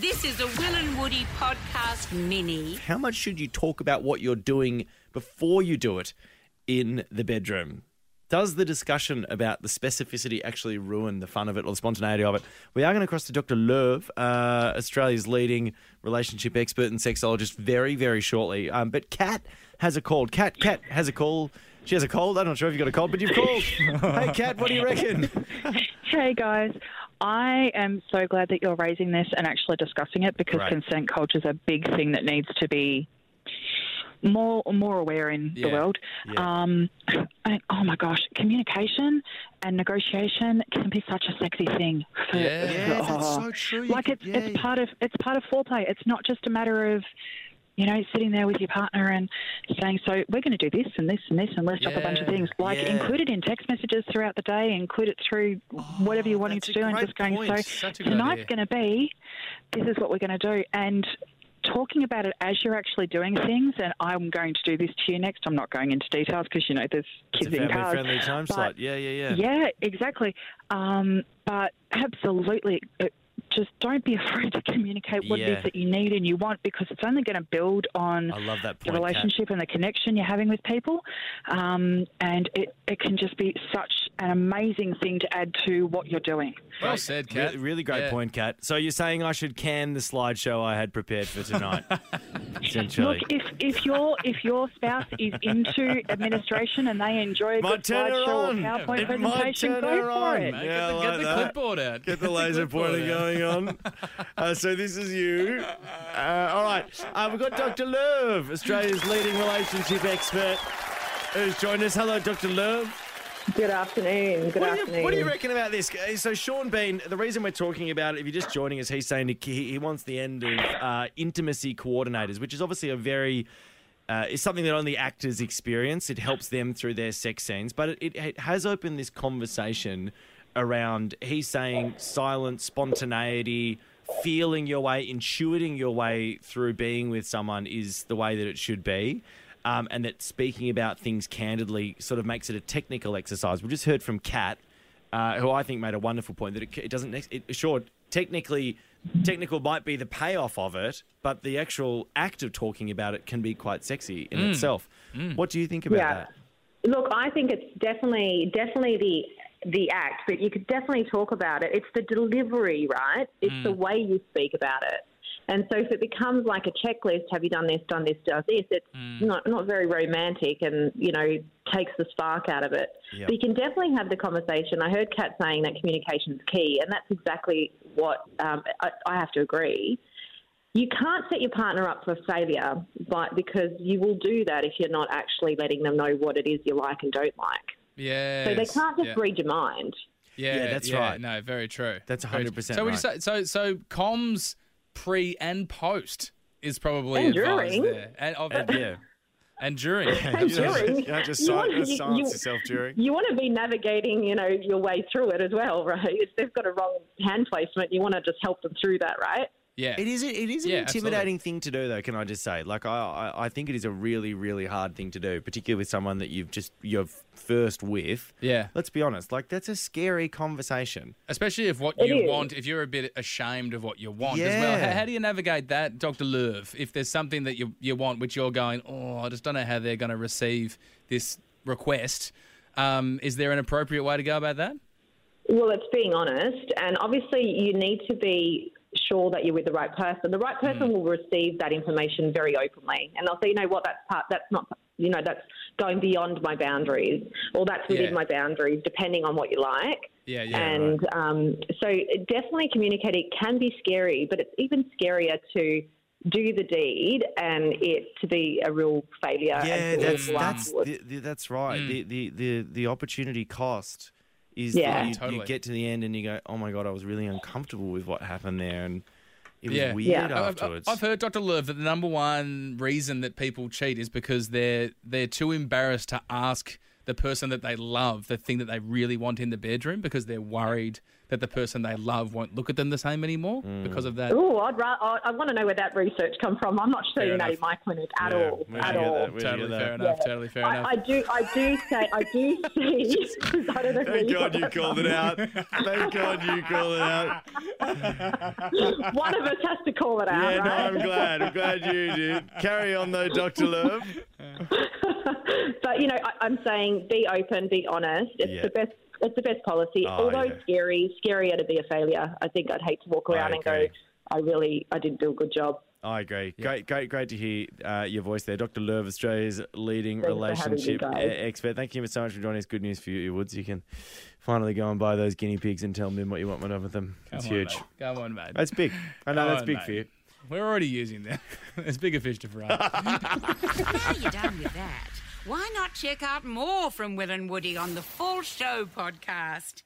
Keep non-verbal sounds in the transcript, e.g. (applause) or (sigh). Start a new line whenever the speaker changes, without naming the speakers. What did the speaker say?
This is a Will and Woody podcast mini.
How much should you talk about what you're doing before you do it in the bedroom? Does the discussion about the specificity actually ruin the fun of it or the spontaneity of it? We are going to cross to Dr. Lurve, uh, Australia's leading relationship expert and sexologist, very, very shortly. Um, but Kat has a cold. Kat, Kat has a call. She has a cold. I'm not sure if you've got a cold, but you've called. (laughs) hey, Kat, what do you reckon?
Hey guys, I am so glad that you're raising this and actually discussing it because
Great.
consent culture is a big thing that needs to be more more aware in
Yeah,
the world.
yeah.
Um, and, oh my gosh, communication and negotiation can be such a sexy thing. For,
Yeah.
Yeah, that's
oh.
so true.
Like it's
yeah.
it's part of it's part of foreplay. It's not just a matter of you know sitting there with your partner and saying, "So we're going to do this and this and this and list off a bunch of things." Like
yeah.
include it in text messages throughout the day, include it through whatever you're wanting to do, and just going,
point.
"So
Such a good
tonight's going to be this is what we're going to do," and talking about it as you're actually doing things. And I'm going to do this to you next. I'm not going into details because you know there's kids in cars.
family-friendly time
But-
slot. Yeah, yeah, yeah.
yeah, exactly. Um, but absolutely, it, just don't be (laughs) afraid to communicate what it
Yeah.
is that you need and you want because it's only going to build on
I love that
the
point. Kat.
relationship and the connection you're having with people. Um, and it, it can just be such an amazing thing to add to what you're doing.
Well said, Kat.
Really, really great
Yeah.
point, Kat. So you're saying I should can the slideshow I had prepared for tonight, (laughs) essentially.
Look, if, if your if your spouse is into administration and they enjoy a
Might
good
turn her
slideshow or
on.
PowerPoint
It might
presentation,
turn
go
her
for
on.
it.
Mate,
Yeah,
get the,
like
the
that.
clipboard out.
Get the laser pointer
out.
Going on. (laughs) Uh, so this is you. Uh, all right. Uh, we've got Dr. Lurve, Australia's leading relationship expert, who's joined us. Hello, Dr. Lurve.
Good afternoon. Good
What do, you,
afternoon.
what do you reckon about this? Uh, So Sean Bean, the reason we're talking about it, if you're just joining us, he's saying he, he wants the end of uh, intimacy coordinators, which is obviously a very uh, it's something that only actors experience. It helps them through their sex scenes, but it, it, it has opened this conversation around. He's saying silence, spontaneity, feeling your way, intuiting your way through being with someone is the way that it should be. Um, and that speaking about things candidly sort of makes it a technical exercise. We just heard from Kat, uh, who I think made a wonderful point that it, it doesn't. It, sure, technically, technical might be the payoff of it, but the actual act of talking about it can be quite sexy in itself. What do you think about
Yeah.
that?
Look, I think it's definitely definitely the the act, but you could definitely talk about it. It's the delivery, right? It's the way you speak about it. And so if it becomes like a checklist, have you done this, done this, done this, it's not not very romantic and, you know, takes the spark out of it.
Yep.
But you can definitely have the conversation. I heard Kat saying that communication is key, and that's exactly what um, I, I have to agree. You can't set your partner up for failure, but because you will do that if you're not actually letting them know what it is you like and don't like.
Yeah.
So they can't just
yeah.
read your mind.
Yeah,
Yeah, that's
yeah,
right.
No, very true.
That's
Very
100%
true. So would you say so? So comms pre and post is probably
And
advised
during.
there, and, of,
And, yeah. (laughs)
and during.
And during,
You don't just
you
si-
wanna-
silence
you- you-
yourself during.
You want to be navigating, you know, your way through it as well, (laughs) right? If they've got a wrong hand placement, you want to just help them through that, right?
Yeah.
It is. It is an
Yeah,
intimidating thing to do, though. Can I just say? Like, I, I, I think it is a really, really hard thing to do, particularly with someone that you've just you're first with.
Yeah.
Let's be honest. Like, that's a scary conversation.
Especially if what
It
you
is.
want, if you're a bit ashamed of what you want as well. How, how do you navigate that, Dr. Lurve? If there's something that you, you want, which you're going, oh, I just don't know how they're going to receive this request. Um, is there an appropriate way to go about that?
Well, it's being honest, and obviously you need to be sure that you're with the right person. The right person will receive that information very openly, and they'll say, you know what, that's part, that's not, you know, that's going beyond my boundaries, or that's within
Yeah.
my boundaries, depending on what you like.
Yeah, yeah.
and um, so definitely communicate. It can be scary, but it's even scarier to do the deed and it to be a real failure.
Yeah, that's that's the, the, that's right.
Mm.
The, the the the opportunity cost is
Yeah.
that you,
Totally.
you get to the end and you go, oh my god, I was really uncomfortable with what happened there, and it was
Yeah.
weird
Yeah.
I've- I've,
afterwards.
I've heard Dr. Lurve that the number one reason that people cheat is because they're they're too embarrassed to ask the person that they love the thing that they really want in the bedroom because they're worried that the person they love won't look at them the same anymore
Mm.
because of that.
Oh, I'd ra- I, I want to know where that research come from. I'm not seeing that in my clinic at
Yeah,
all.
where'd
At all.
that? Where'd you
Totally fair
that?
enough. Totally fair enough.
I, I do, I do say, I do (laughs) see. (laughs) I don't know
Thank God you called it out. Thank God you called it out.
One of us has to call it out,
Yeah, no. I'm glad. I'm glad you did. Carry on though, Dr. Love. (laughs) (laughs)
but you know, I, I'm saying be open, be honest. It's
Yeah.
the best. It's the best policy.
Oh,
Although
yeah.
scary, scarier to be a failure. I think I'd hate to walk
I
around and go,
agree.
I really, I didn't do a good job.
I agree. Great, great, great to hear uh, your voice there, Dr. Love, Australia's leading
Thanks for having me,
relationship expert. Thank you so much for joining us. Good news for you, Woods. You can finally go and buy those guinea pigs and tell Mim what you want one of them.
Come
it's
on,
huge.
mate. Come on, mate.
That's big. I know
Come
that's
on,
big
mate.
for you.
We're already using that. (laughs) There's bigger fish to fry. (laughs)
Now you're done with that. Why not check out more from Will and Woody on the Full Show podcast?